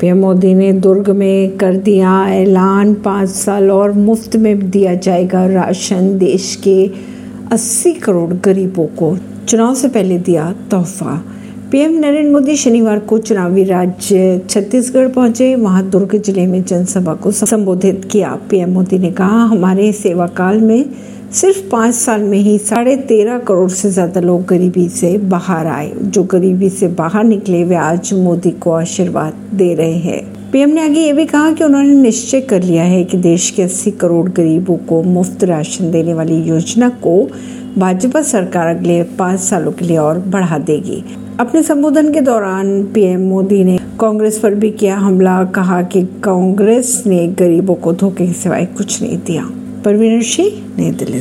PM Modi ने दुर्ग में कर दिया ऐलान, पाँच साल और मुफ़्त में दिया जाएगा राशन। देश के 80 करोड़ गरीबों को चुनाव से पहले दिया तोहफा। पीएम नरेंद्र मोदी शनिवार को चुनावी राज्य छत्तीसगढ़ पहुँचे। वहाँ दुर्ग ज़िले में जनसभा को संबोधित किया। पीएम मोदी ने कहा, हमारे सेवा काल में सिर्फ़ पाँच साल में ही साढ़े तेरह करोड़ से ज़्यादा लोग गरीबी से बाहर आए। जो गरीबी से बाहर निकले, वे आज मोदी को आशीर्वाद दे रहे हैं। पीएम ने आगे ये भी कहा कि उन्होंने निश्चय कर लिया है कि देश के 80 करोड़ गरीबों को मुफ़्त राशन देने वाली योजना को भाजपा सरकार अगले पाँच सालों के लिए और बढ़ा देगी। अपने संबोधन के दौरान पीएम मोदी ने कांग्रेस पर भी किया हमला, कहा कि कांग्रेस ने गरीबों को धोखे के सिवाय कुछ नहीं दिया। परवीन सिंह, नई दिल्ली